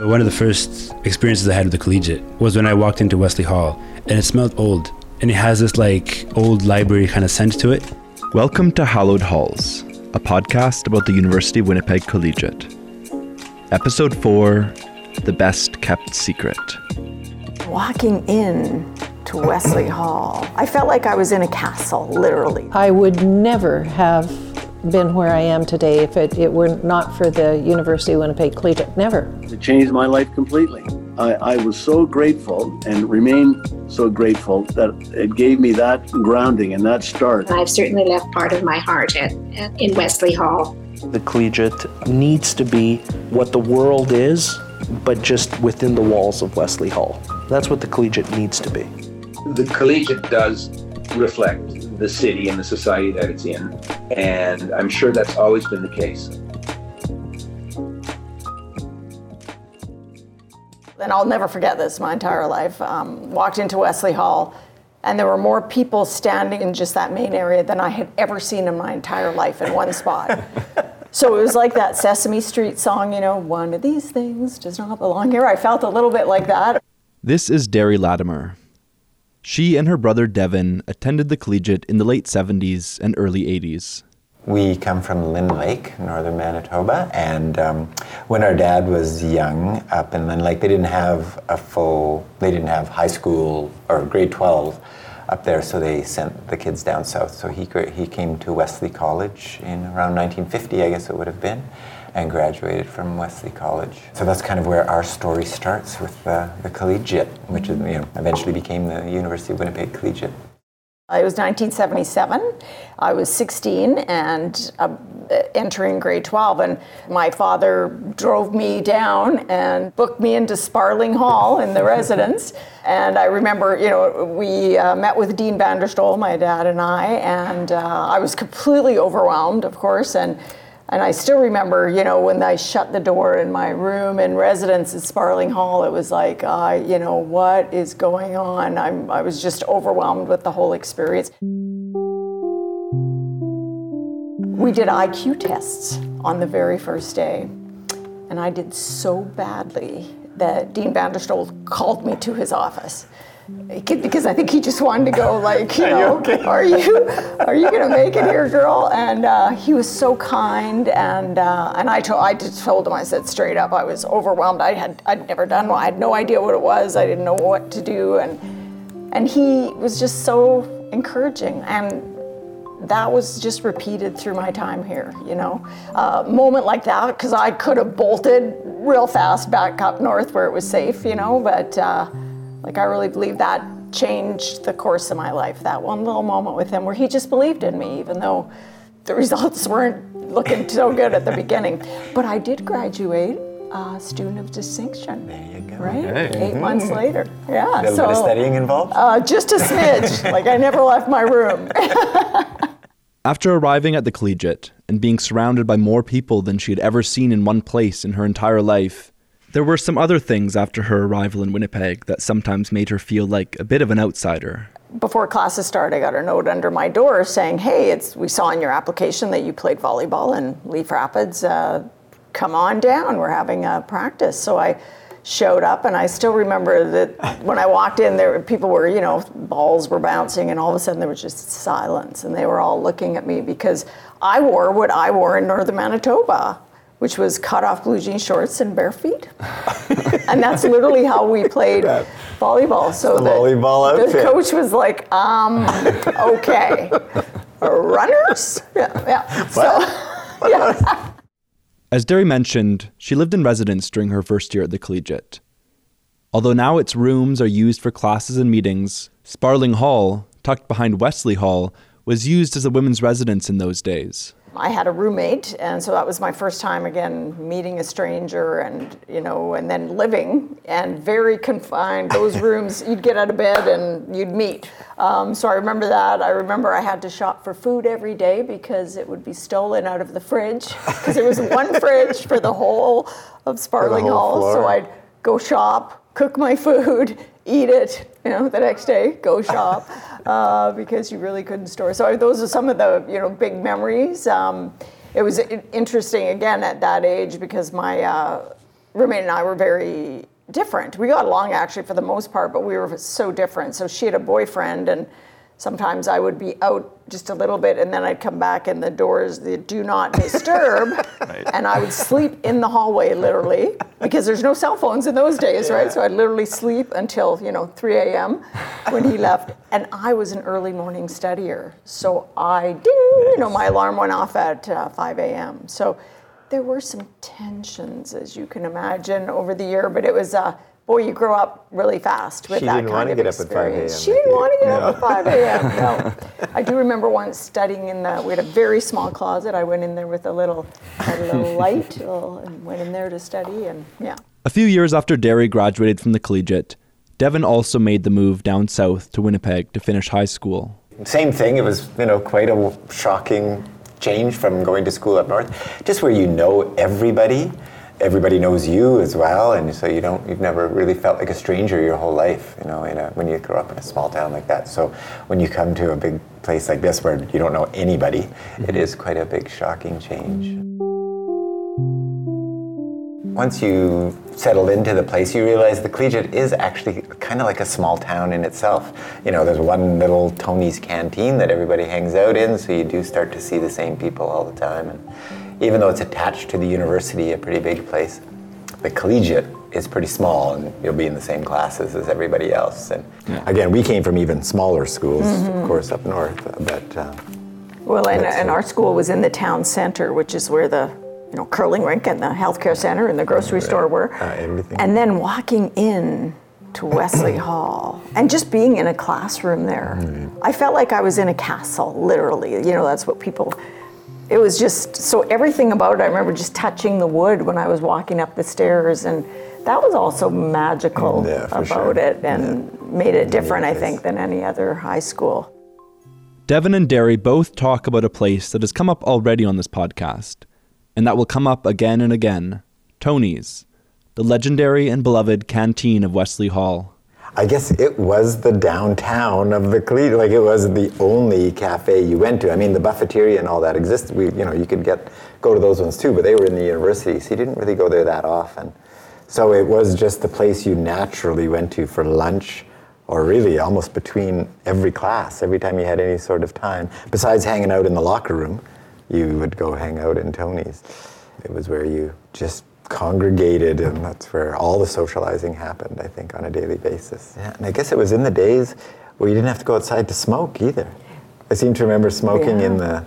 One of the first experiences I had with the collegiate was when I walked into Wesley Hall and it smelled old and it has this like old library kind of scent to it. Welcome to Hallowed Halls, a podcast about the University of Winnipeg Collegiate. Episode 4 The Best Kept Secret. Walking in to Wesley Hall, I felt like I was in a castle, literally. I would never have been where I am today if it, it were not for the University of Winnipeg Collegiate. Never. It changed my life completely. I, I was so grateful and remain so grateful that it gave me that grounding and that start. I've certainly left part of my heart at, at, in Wesley Hall. The collegiate needs to be what the world is, but just within the walls of Wesley Hall. That's what the collegiate needs to be. The collegiate does reflect the city and the society that it's in, and I'm sure that's always been the case. And I'll never forget this my entire life. Um, walked into Wesley Hall, and there were more people standing in just that main area than I had ever seen in my entire life in one spot. so it was like that Sesame Street song, you know, one of these things does not belong here. I felt a little bit like that. This is Derry Latimer. She and her brother Devin attended the collegiate in the late 70s and early 80s. We come from Lynn Lake, northern Manitoba, and um, when our dad was young up in Lynn Lake, they didn't have a full, they didn't have high school or grade 12 up there, so they sent the kids down south. So he, he came to Wesley College in around 1950, I guess it would have been, and graduated from Wesley College. So that's kind of where our story starts with the, the collegiate, which is, you know, eventually became the University of Winnipeg Collegiate. It was 1977. I was 16 and uh, entering grade 12, and my father drove me down and booked me into Sparling Hall in the residence. And I remember, you know, we uh, met with Dean Vanderstol, my dad and I, and uh, I was completely overwhelmed, of course, and and I still remember, you know, when I shut the door in my room in residence at Sparling Hall, it was like, uh, you know, what is going on? I'm, I was just overwhelmed with the whole experience. We did IQ tests on the very first day, and I did so badly that Dean Vanderstol called me to his office because I think he just wanted to go like, you know, are you, okay? are you, are you gonna make it here, girl? And uh, he was so kind, and uh, and I told I just told him I said straight up I was overwhelmed. I had I'd never done one. I had no idea what it was. I didn't know what to do, and and he was just so encouraging and. That was just repeated through my time here, you know. A uh, moment like that, because I could have bolted real fast back up north where it was safe, you know, but uh, like, I really believe that changed the course of my life. That one little moment with him where he just believed in me, even though the results weren't looking so good at the beginning. But I did graduate uh, student of distinction. There you go. Right? Okay. 8 mm-hmm. months later. Yeah. A little so, bit of studying involved? Uh, just a smidge. like I never left my room. After arriving at the collegiate and being surrounded by more people than she had ever seen in one place in her entire life, there were some other things after her arrival in Winnipeg that sometimes made her feel like a bit of an outsider. Before classes started, I got a note under my door saying, "Hey, it's we saw in your application that you played volleyball in Leaf Rapids. Uh, come on down. We're having a practice." So I showed up, and I still remember that when I walked in, there people were, you know, balls were bouncing, and all of a sudden there was just silence, and they were all looking at me because I wore what I wore in northern Manitoba which was cut off blue jean shorts and bare feet. and that's literally how we played volleyball. So the, volleyball the coach was like, um, okay, runners? Yeah, yeah. So, yeah. As Derry mentioned, she lived in residence during her first year at the collegiate. Although now its rooms are used for classes and meetings, Sparling Hall, tucked behind Wesley Hall, was used as a women's residence in those days. I had a roommate, and so that was my first time again meeting a stranger, and you know, and then living, and very confined. Those rooms, you'd get out of bed and you'd meet. Um, so I remember that. I remember I had to shop for food every day because it would be stolen out of the fridge because there was one fridge for the whole of Sparling Hall. Floor. So I'd go shop, cook my food, eat it, you know, the next day, go shop, uh, because you really couldn't store. So those are some of the, you know, big memories. Um, it was interesting again at that age because my uh, Roommate and I were very different. We got along actually for the most part, but we were so different. So she had a boyfriend, and sometimes I would be out just a little bit, and then I'd come back, and the doors, the do not disturb, and I would sleep in the hallway literally because there's no cell phones in those days, right? So I'd literally sleep until you know 3 a.m. when he left, and I was an early morning studier, so I ding, you know, my alarm went off at uh, 5 a.m. So there were some tensions, as you can imagine, over the year, but it was, uh, boy, you grow up really fast with She that didn't kind wanna of get up at 5 a.m. experience. She didn't want to get up at 5 a.m. No. I do remember once studying in the, we had a very small closet. I went in there with a little, had a little light and went in there to study, and yeah. A few years after Derry graduated from the collegiate, Devin also made the move down south to Winnipeg to finish high school. Same thing. It was, you know, quite a shocking change from going to school up north, just where you know everybody. Everybody knows you as well, and so you don't. You've never really felt like a stranger your whole life, you know. In a, when you grow up in a small town like that, so when you come to a big place like this where you don't know anybody, it mm-hmm. is quite a big shocking change. Once you settled into the place, you realize the collegiate is actually kind of like a small town in itself. You know, there's one little Tony's canteen that everybody hangs out in, so you do start to see the same people all the time. And even though it's attached to the university, a pretty big place, the collegiate is pretty small, and you'll be in the same classes as everybody else. And again, we came from even smaller schools, of course, up north, but. Uh, Well, and, and our school was in the town center, which is where the you know curling rink and the healthcare center and the grocery store were. Uh, everything. And then walking in to Wesley Hall and just being in a classroom there, Mm-hmm. I felt like I was in a castle, literally. You know, that's what people. It was just so everything about it. I remember just touching the wood when I was walking up the stairs, and that was also magical mm, Yeah, about sure. it, and made it different, I think, than any other high school. Devin and Derry both talk about a place that has come up already on this podcast, and that will come up again and again Tony's, the legendary and beloved canteen of Wesley Hall. I guess it was the downtown of the collegiate. Like it was the only cafe you went to. I mean, the buffeteria and all that existed. We, you know, you could get go to those ones too, but they were in the university, so you didn't really go there that often. So it was just the place you naturally went to for lunch, or really almost between every class. Every time you had any sort of time, besides hanging out in the locker room, you would go hang out in Tony's. It was where you just congregated, and that's where all the socializing happened, I think, on a daily basis. Yeah, and I guess it was in the days where you didn't have to go outside to smoke either. I seem to remember smoking in the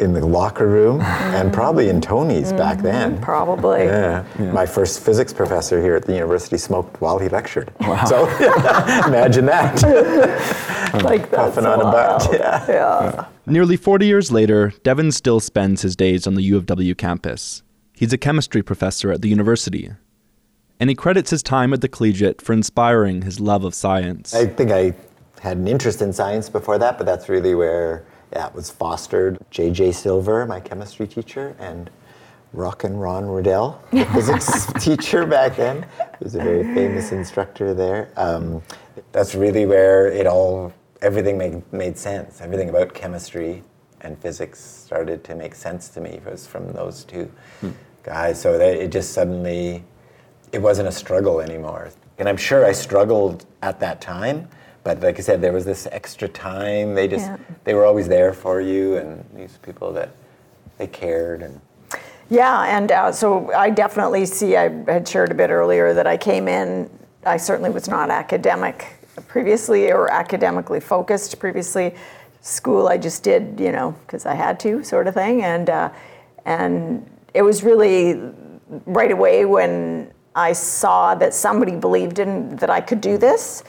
in the locker room and mm-hmm. probably in Tony's back mm-hmm. then. Probably. Yeah. My first physics professor here at the university smoked while he lectured. Wow. So imagine that. Like that's Puffing on a butt. wild. Yeah. Yeah. Nearly 40 years later, Devin still spends his days on the U of W campus. He's a chemistry professor at the university. And he credits his time at the collegiate for inspiring his love of science. I think I had an interest in science before that, but that's really where that was fostered. J.J. Silver, my chemistry teacher, and Rock and Ron Riddell, the physics teacher back then, who was a very famous instructor there. Um, that's really where it all, everything made, made sense. Everything about chemistry and physics started to make sense to me was from those two guys. So that it just suddenly, it wasn't a struggle anymore. And I'm sure I struggled at that time, but like I said, there was this extra time. They just, Yeah. they were always there for you, and these people that they cared and. Yeah, and uh, so I definitely see, I had shared a bit earlier that I came in, I certainly was not academic previously or academically focused previously. School I just did, you know, because I had to, sort of thing. And, uh, and it was really right away when I saw that somebody believed in that I could do this.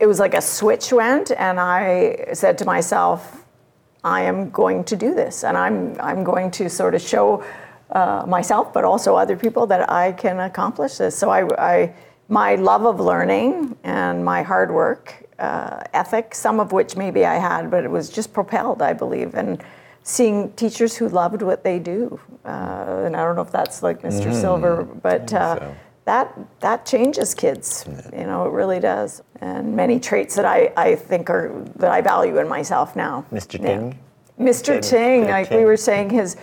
It was like a switch went, and I said to myself, I am going to do this, and I'm I'm going to sort of show uh, myself, but also other people that I can accomplish this. So I, I my love of learning and my hard work uh, ethic, some of which maybe I had, but it was just propelled, I believe, and seeing teachers who loved what they do. Uh, and I don't know if that's like Mr. Silver, but. Uh, so. that that changes kids you know it really does and many traits that i, I think are that i value in myself now Mr. Yeah. Ting? mr Ting, ting like we were saying his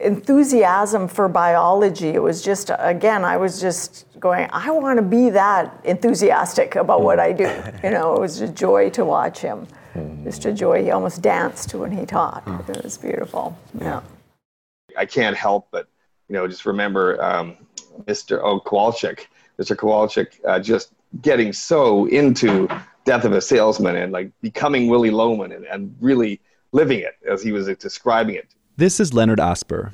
enthusiasm for biology. It was just, again, I was just going, I want to be that enthusiastic about what I do. You know, it was a joy to watch him. Just a joy. He almost danced when he taught. It was beautiful. Yeah. I can't help but, you know, just remember um, Mr. Oh, Kowalczyk, Mr. Kowalczyk, uh, just getting so into Death of a Salesman and like becoming Willy Loman and, and really living it as he was describing it. This is Leonard Asper.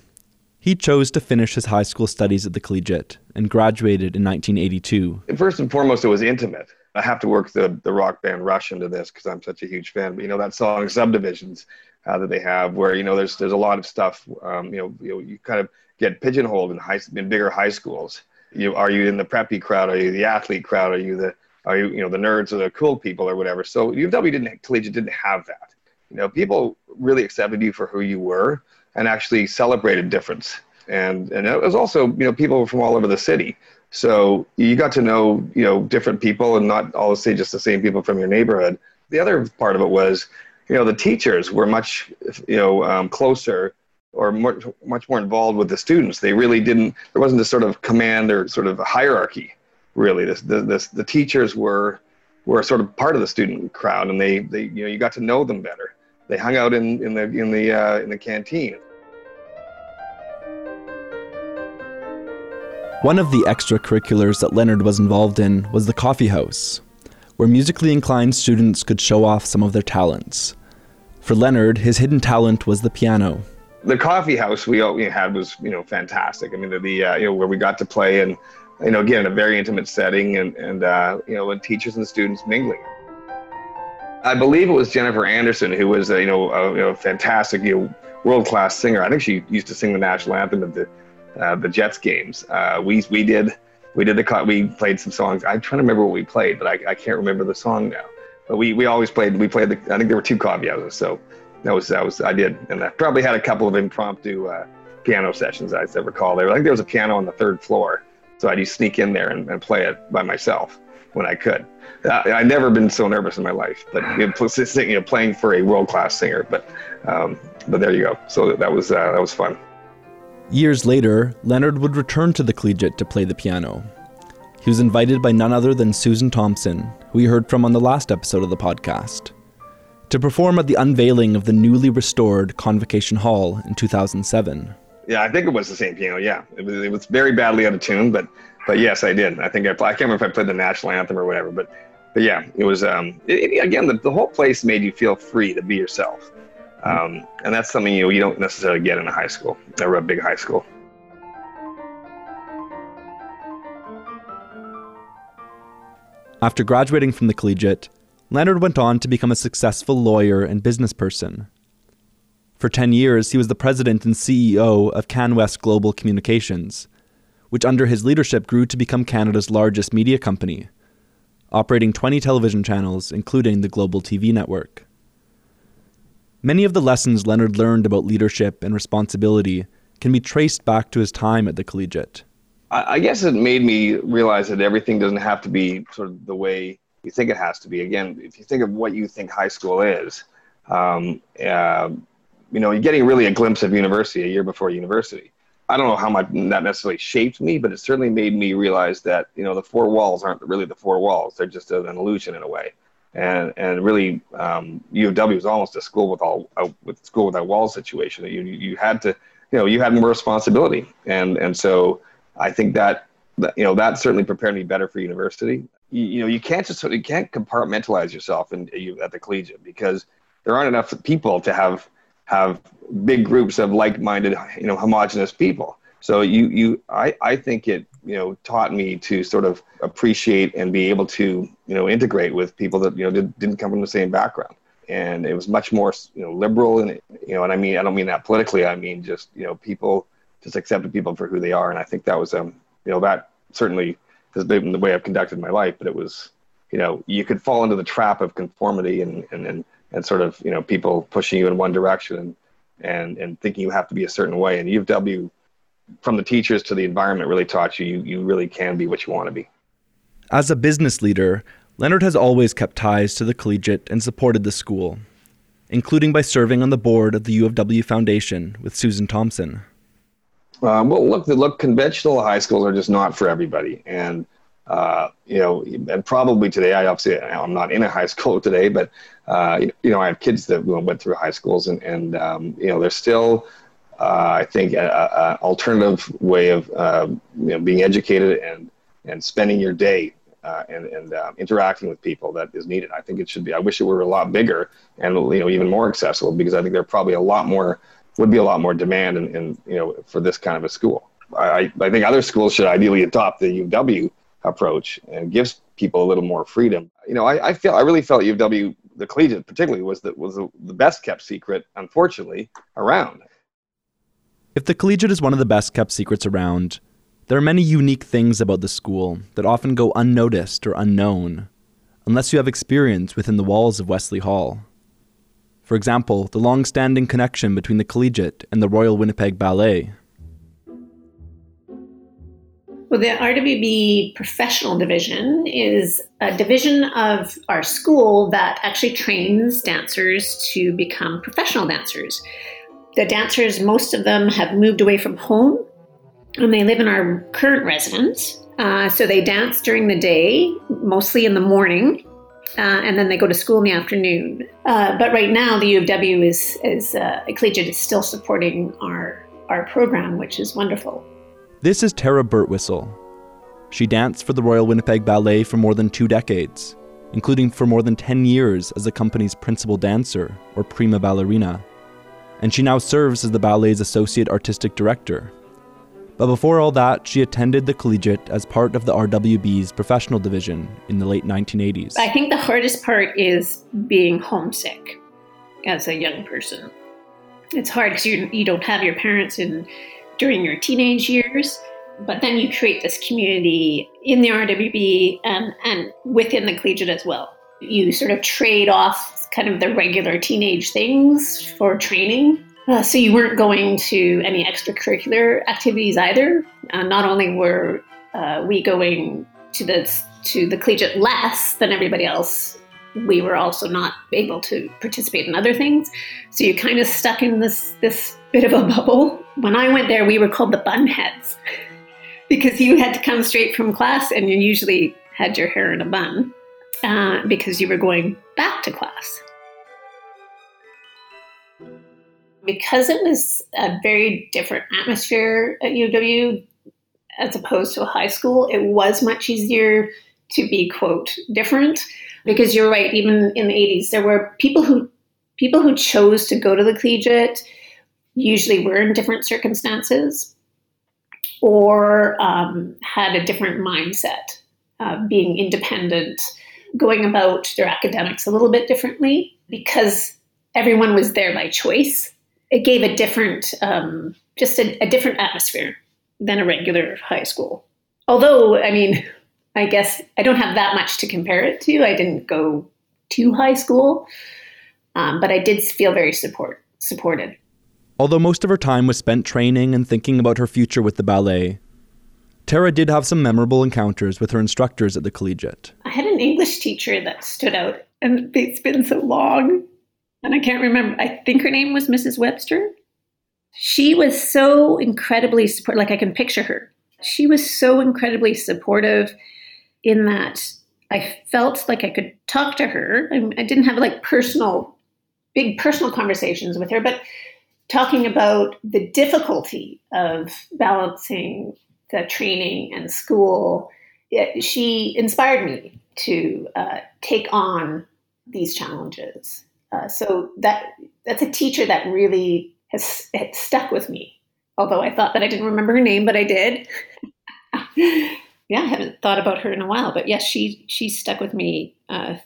He chose to finish his high school studies at the Collegiate and graduated in 1982. First and foremost, it was intimate. I have to work the, the rock band Rush into this because I'm such a huge fan. But you know that song Subdivisions uh, that they have, where you know there's there's a lot of stuff. Um, you know, you know, you kind of get pigeonholed in high in bigger high schools. You are you in the preppy crowd? Are you the athlete crowd? Are you the are you you know the nerds or the cool people or whatever? So UW didn't collegiate didn't have that. You know, people really accepted you for who you were and actually celebrated difference. And and it was also you know people from all over the city. So you got to know you know different people and not all say just the same people from your neighborhood. The other part of it was you know the teachers were much you know um, closer or more, much more involved with the students. They really didn't. There wasn't this sort of command or sort of a hierarchy. Really, this, the, this, the teachers were were sort of part of the student crowd, and they, they you know you got to know them better. They hung out in, in the in the uh, in the canteen. One of the extracurriculars that Leonard was involved in was the coffee house, where musically inclined students could show off some of their talents. For Leonard, his hidden talent was the piano. The coffee house we, we had was you know fantastic. I mean the, the uh, you know where we got to play and you know again a very intimate setting and and uh, you know teachers and students mingling. I believe it was Jennifer Anderson who was a, you know a, you know fantastic you know world class singer. I think she used to sing the national anthem at the uh, the Jets games. Uh, we we did we did the we played some songs. I'm trying to remember what we played, but I, I can't remember the song now. But we, we always played we played the I think there were two coffee so that was that was I did, and I probably had a couple of impromptu uh, piano sessions. I recall there. I think there was a piano on the third floor, so I'd just sneak in there and, and play it by myself when I could. I, I'd never been so nervous in my life, but you know playing for a world class singer. But um, but there you go. So that was uh, that was fun. Years later, Leonard would return to the collegiate to play the piano. He was invited by none other than Susan Thompson, who we heard from on the last episode of the podcast, to perform at the unveiling of the newly restored Convocation Hall in 2007. Yeah, I think it was the same piano. Yeah, it was, it was very badly out of tune, but but yes, I did. I think I, I can't remember if I played the national anthem or whatever, but but yeah, it was. Um, it, it, again, the, the whole place made you feel free to be yourself. Um, and that's something you, you don't necessarily get in a high school or a big high school. After graduating from the collegiate, Leonard went on to become a successful lawyer and business person. For 10 years, he was the president and CEO of CanWest Global Communications, which under his leadership grew to become Canada's largest media company, operating 20 television channels, including the Global TV network. Many of the lessons Leonard learned about leadership and responsibility can be traced back to his time at the collegiate. I guess it made me realize that everything doesn't have to be sort of the way you think it has to be. Again, if you think of what you think high school is, um, uh, you know, you're getting really a glimpse of university a year before university. I don't know how much that necessarily shaped me, but it certainly made me realize that you know the four walls aren't really the four walls; they're just an illusion in a way and and really um, U of W was almost a school with all a, with school without walls situation. You you had to you know you had more responsibility, and and so I think that, that you know that certainly prepared me better for university. You, you know you can't just you can't compartmentalize yourself in you at the collegiate because there aren't enough people to have have big groups of like-minded you know homogenous people. So you you I I think it you know taught me to sort of appreciate and be able to you know integrate with people that you know did, didn't come from the same background and it was much more you know liberal and you know and i mean i don't mean that politically i mean just you know people just accepted people for who they are and i think that was um you know that certainly has been the way i've conducted my life but it was you know you could fall into the trap of conformity and and and, and sort of you know people pushing you in one direction and and and thinking you have to be a certain way and u of w from the teachers to the environment really taught you, you you really can be what you want to be. As a business leader, Leonard has always kept ties to the collegiate and supported the school, including by serving on the board of the U of W Foundation with Susan Thompson. Uh, well, look, look, conventional high schools are just not for everybody, and uh, you know, and probably today, I obviously I'm not in a high school today, but uh, you know, I have kids that went through high schools, and and um, you know, there's still, uh, I think, an alternative way of uh, you know being educated and and spending your day uh, and and interacting with people that is needed. I think it should be. I wish it were a lot bigger and you know even more accessible because I think there are probably a lot more would be a lot more demand and in, you know for this kind of a school. I, I think other schools should ideally adopt the UW approach and gives people a little more freedom. You know, I, I feel I really felt UW the collegiate particularly was the was the, the best kept secret, unfortunately, around. If the collegiate is one of the best kept secrets around, there are many unique things about the school that often go unnoticed or unknown unless you have experience within the walls of Wesley Hall. For example, the long standing connection between the collegiate and the Royal Winnipeg Ballet. Well, the RWB professional division is a division of our school that actually trains dancers to become professional dancers. The dancers, most of them have moved away from home and they live in our current residence. Uh, so they dance during the day, mostly in the morning, uh, and then they go to school in the afternoon. Uh, but right now, the U of W is, is uh, collegiate is still supporting our our program, which is wonderful. This is Tara Birtwistle. She danced for the Royal Winnipeg Ballet for more than two decades, including for more than 10 years as the company's principal dancer, or prima ballerina. And she now serves as the ballet's associate artistic director. But before all that, she attended the collegiate as part of the RWB's professional division in the late 1980s. I think the hardest part is being homesick as a young person. It's hard because you, you don't have your parents in during your teenage years, but then you create this community in the RWB and, and within the collegiate as well. You sort of trade off kind of the regular teenage things for training uh, so you weren't going to any extracurricular activities either. Uh, not only were uh, we going to the to the collegiate less than everybody else, we were also not able to participate in other things. So you kind of stuck in this this bit of a bubble. When I went there, we were called the bunheads because you had to come straight from class, and you usually had your hair in a bun uh, because you were going back to class because it was a very different atmosphere at UW as opposed to a high school, it was much easier to be quote different. Because you're right even in the 80s there were people who people who chose to go to the collegiate usually were in different circumstances or um, had a different mindset uh, being independent going about their academics a little bit differently because everyone was there by choice it gave a different, um, just a, a different atmosphere than a regular high school. Although, I mean, I guess I don't have that much to compare it to. I didn't go to high school, um, but I did feel very support supported. Although most of her time was spent training and thinking about her future with the ballet, Tara did have some memorable encounters with her instructors at the collegiate. I had an English teacher that stood out, and it's been so long and I can't remember. I think her name was Mrs. Webster. She was so incredibly supportive. Like I can picture her. She was so incredibly supportive in that I felt like I could talk to her. I, I didn't have like personal, big personal conversations with her, but talking about the difficulty of balancing the training and school, it, she inspired me to uh, take on these challenges uh, so that that's a teacher that really has, stuck with me. Although I thought that I didn't remember her name, but I did. yeah, I haven't thought about her in a while, but yes, she she stuck with me, uh,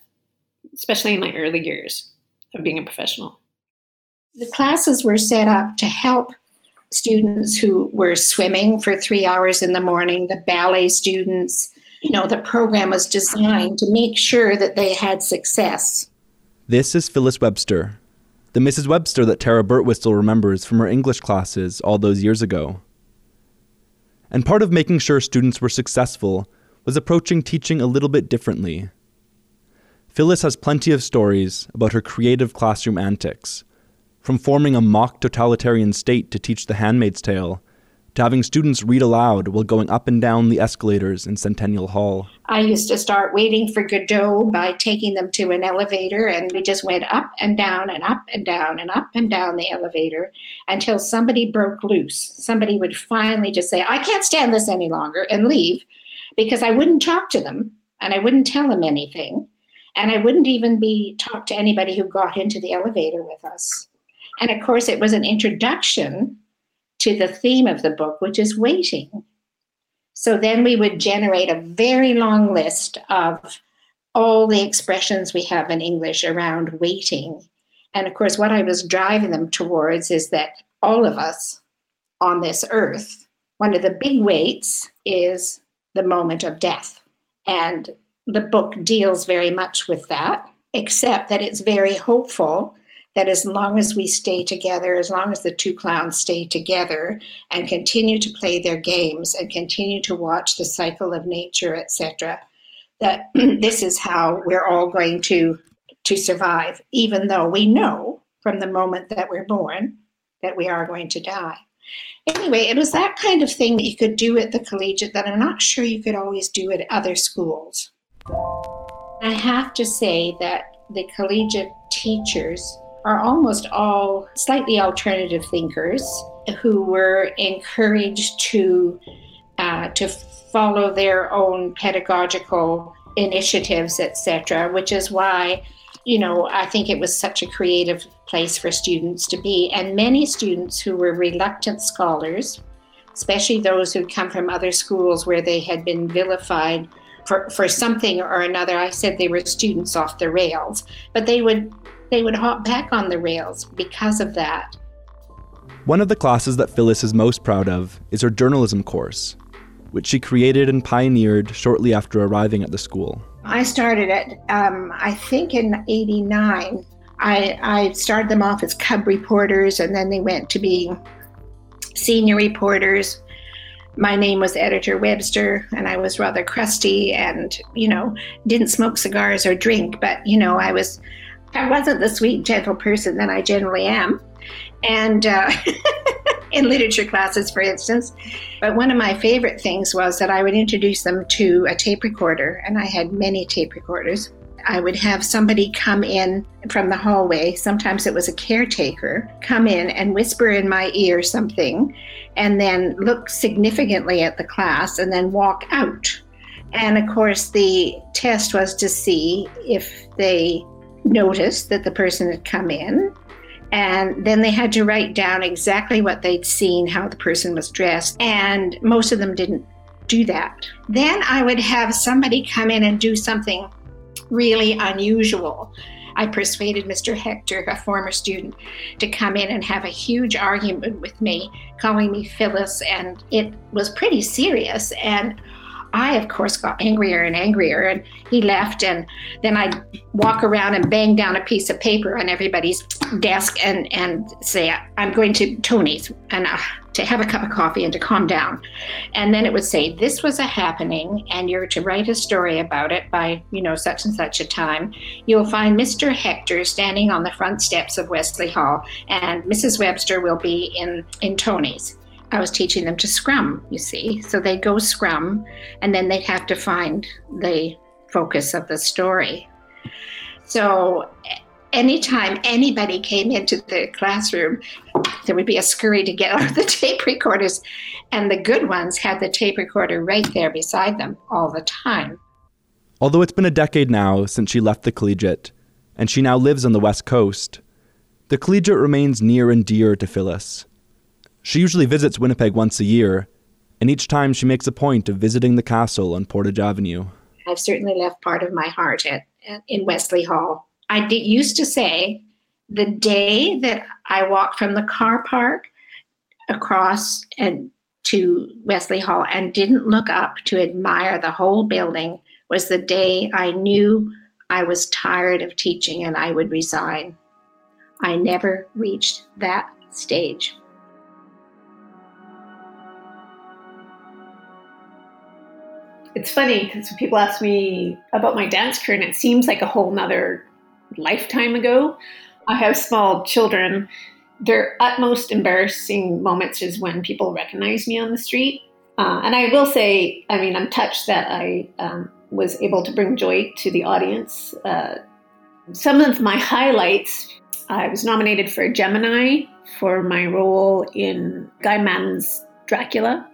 especially in my early years of being a professional. The classes were set up to help students who were swimming for three hours in the morning, the ballet students. You know, the program was designed to make sure that they had success. This is Phyllis Webster, the Mrs. Webster that Tara Birtwistle remembers from her English classes all those years ago. And part of making sure students were successful was approaching teaching a little bit differently. Phyllis has plenty of stories about her creative classroom antics, from forming a mock totalitarian state to teach The Handmaid's Tale, to having students read aloud while going up and down the escalators in Centennial Hall. I used to start waiting for Godot by taking them to an elevator, and we just went up and down and up and down and up and down the elevator until somebody broke loose. Somebody would finally just say, I can't stand this any longer, and leave because I wouldn't talk to them and I wouldn't tell them anything. And I wouldn't even be talk to anybody who got into the elevator with us. And of course, it was an introduction to the theme of the book, which is waiting. So then we would generate a very long list of all the expressions we have in English around waiting. And of course, what I was driving them towards is that all of us on this earth, one of the big weights is the moment of death. And the book deals very much with that, except that it's very hopeful that as long as we stay together, as long as the two clowns stay together and continue to play their games and continue to watch the cycle of nature, etc., that this is how we're all going to to survive, even though we know from the moment that we're born that we are going to die. Anyway, it was that kind of thing that you could do at the collegiate that I'm not sure you could always do at other schools. I have to say that the collegiate teachers are almost all slightly alternative thinkers who were encouraged to uh, to follow their own pedagogical initiatives, etc. Which is why, you know, I think it was such a creative place for students to be, and many students who were reluctant scholars, especially those who'd come from other schools where they had been vilified for, for something or another. I said they were students off the rails, but they would they would hop back on the rails because of that. One of the classes that Phyllis is most proud of is her journalism course, which she created and pioneered shortly after arriving at the school. I started it, um, I think, in '89. I, I started them off as cub reporters, and then they went to being senior reporters. My name was Editor Webster, and I was rather crusty and, you know, didn't smoke cigars or drink, but, you know, I was I wasn't the sweet, gentle person that I generally am. And uh, in literature classes, for instance. But one of my favorite things was that I would introduce them to a tape recorder, and I had many tape recorders. I would have somebody come in from the hallway, sometimes it was a caretaker, come in and whisper in my ear something, and then look significantly at the class, and then walk out. And of course, the test was to see if they noticed that the person had come in. And then they had to write down exactly what they'd seen, how the person was dressed. And most of them didn't do that. Then I would have somebody come in and do something really unusual. I persuaded Mr. Hector, a former student, to come in and have a huge argument with me, calling me Phyllis, and it was pretty serious. And I, of course, got angrier and angrier, and he left. And then I'd walk around and bang down a piece of paper on everybody's desk and, and say, I'm going to Tony's and uh, to have a cup of coffee and to calm down. And then it would say, This was a happening, and you're to write a story about it by, you know, such and such a time. You'll find Mr. Hector standing on the front steps of Wesley Hall, and Mrs. Webster will be in, in Tony's. I was teaching them to scrum, you see. So they'd go scrum and then they'd have to find the focus of the story. So anytime anybody came into the classroom, there would be a scurry to get out of the tape recorders. And the good ones had the tape recorder right there beside them all the time. Although it's been a decade now since she left the collegiate, and she now lives on the West Coast, the collegiate remains near and dear to Phyllis. She usually visits Winnipeg once a year, and each time she makes a point of visiting the castle on Portage Avenue. I've certainly left part of my heart at, at in Wesley Hall. I did, used to say the day that I walked from the car park across and to Wesley Hall and didn't look up to admire the whole building was the day I knew I was tired of teaching and I would resign. I never reached that stage. It's funny because when people ask me about my dance career, and it seems like a whole nother lifetime ago. I have small children, their utmost embarrassing moments is when people recognize me on the street. Uh, and I will say, I mean, I'm touched that I um, was able to bring joy to the audience. Uh, some of my highlights I was nominated for a Gemini for my role in Guy Maddin's Dracula.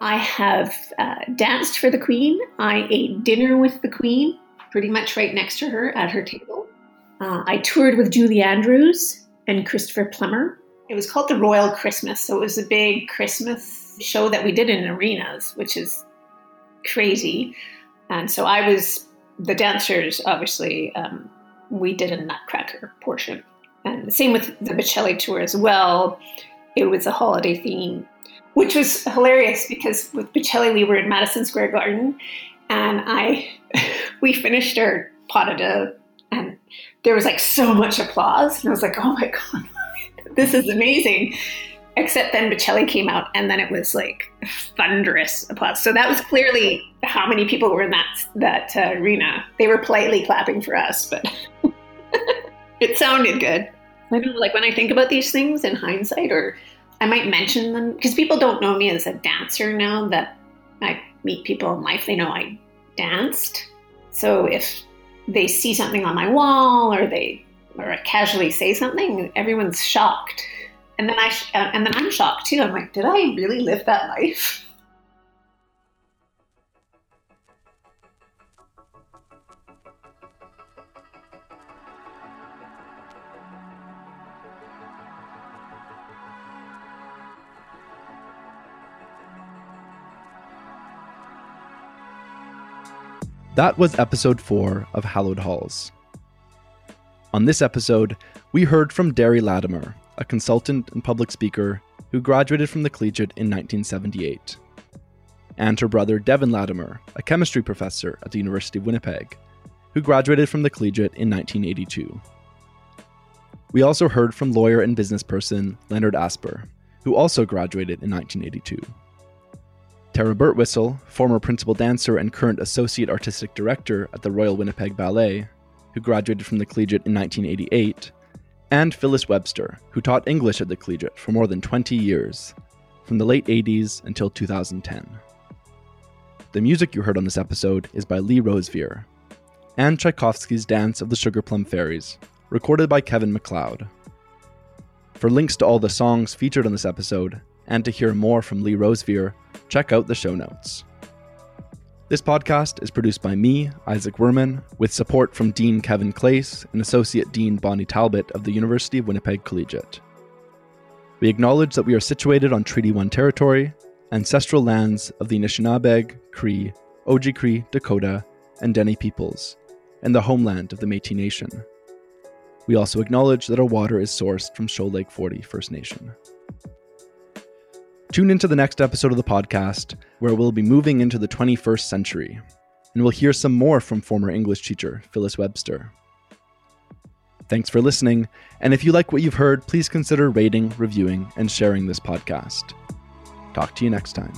I have uh, danced for the Queen. I ate dinner with the Queen, pretty much right next to her at her table. Uh, I toured with Julie Andrews and Christopher Plummer. It was called the Royal Christmas, so it was a big Christmas show that we did in arenas, which is crazy. And so I was the dancers, obviously, um, we did a Nutcracker portion. And the same with the Bocelli tour as well. It was a holiday theme, which was hilarious because with Bocelli we were in Madison Square Garden, and I we finished our pas de and there was like so much applause, and I was like, oh my god, this is amazing. Except then Bocelli came out, and then it was like thunderous applause. So that was clearly how many people were in that that uh, arena. They were politely clapping for us, but it sounded good. I don't know, like when I think about these things in hindsight, or I might mention them because people don't know me as a dancer now that I meet people in life, they know I danced. So if they see something on my wall or they or I casually say something, everyone's shocked and then I and then I'm shocked too. I'm like, did I really live that life? That was episode 4 of Hallowed Halls. On this episode, we heard from Derry Latimer, a consultant and public speaker who graduated from the collegiate in 1978, and her brother Devin Latimer, a chemistry professor at the University of Winnipeg, who graduated from the collegiate in 1982. We also heard from lawyer and businessperson Leonard Asper, who also graduated in 1982. Tara Birtwistle, former principal dancer and current associate artistic director at the Royal Winnipeg Ballet, who graduated from the collegiate in 1988, and Phyllis Webster, who taught English at the Collegiate for more than 20 years, from the late 80s until 2010. The music you heard on this episode is by Lee Rosevere, and Tchaikovsky's Dance of the Sugar Plum Fairies, recorded by Kevin MacLeod. For links to all the songs featured on this episode, and to hear more from Lee Rosevere, check out the show notes. This podcast is produced by me, Isaac Werman, with support from Dean Kevin Clace and Associate Dean Bonnie Talbot of the University of Winnipeg Collegiate. We acknowledge that we are situated on Treaty 1 territory, ancestral lands of the Anishinaabeg, Cree, Oji-Cree, Dakota, and Dene peoples, and the homeland of the Métis Nation. We also acknowledge that our water is sourced from Shoal Lake 40 First Nation. Tune into the next episode of the podcast, where we'll be moving into the 21st century, and we'll hear some more from former English teacher Phyllis Webster. Thanks for listening, and if you like what you've heard, please consider rating, reviewing, and sharing this podcast. Talk to you next time.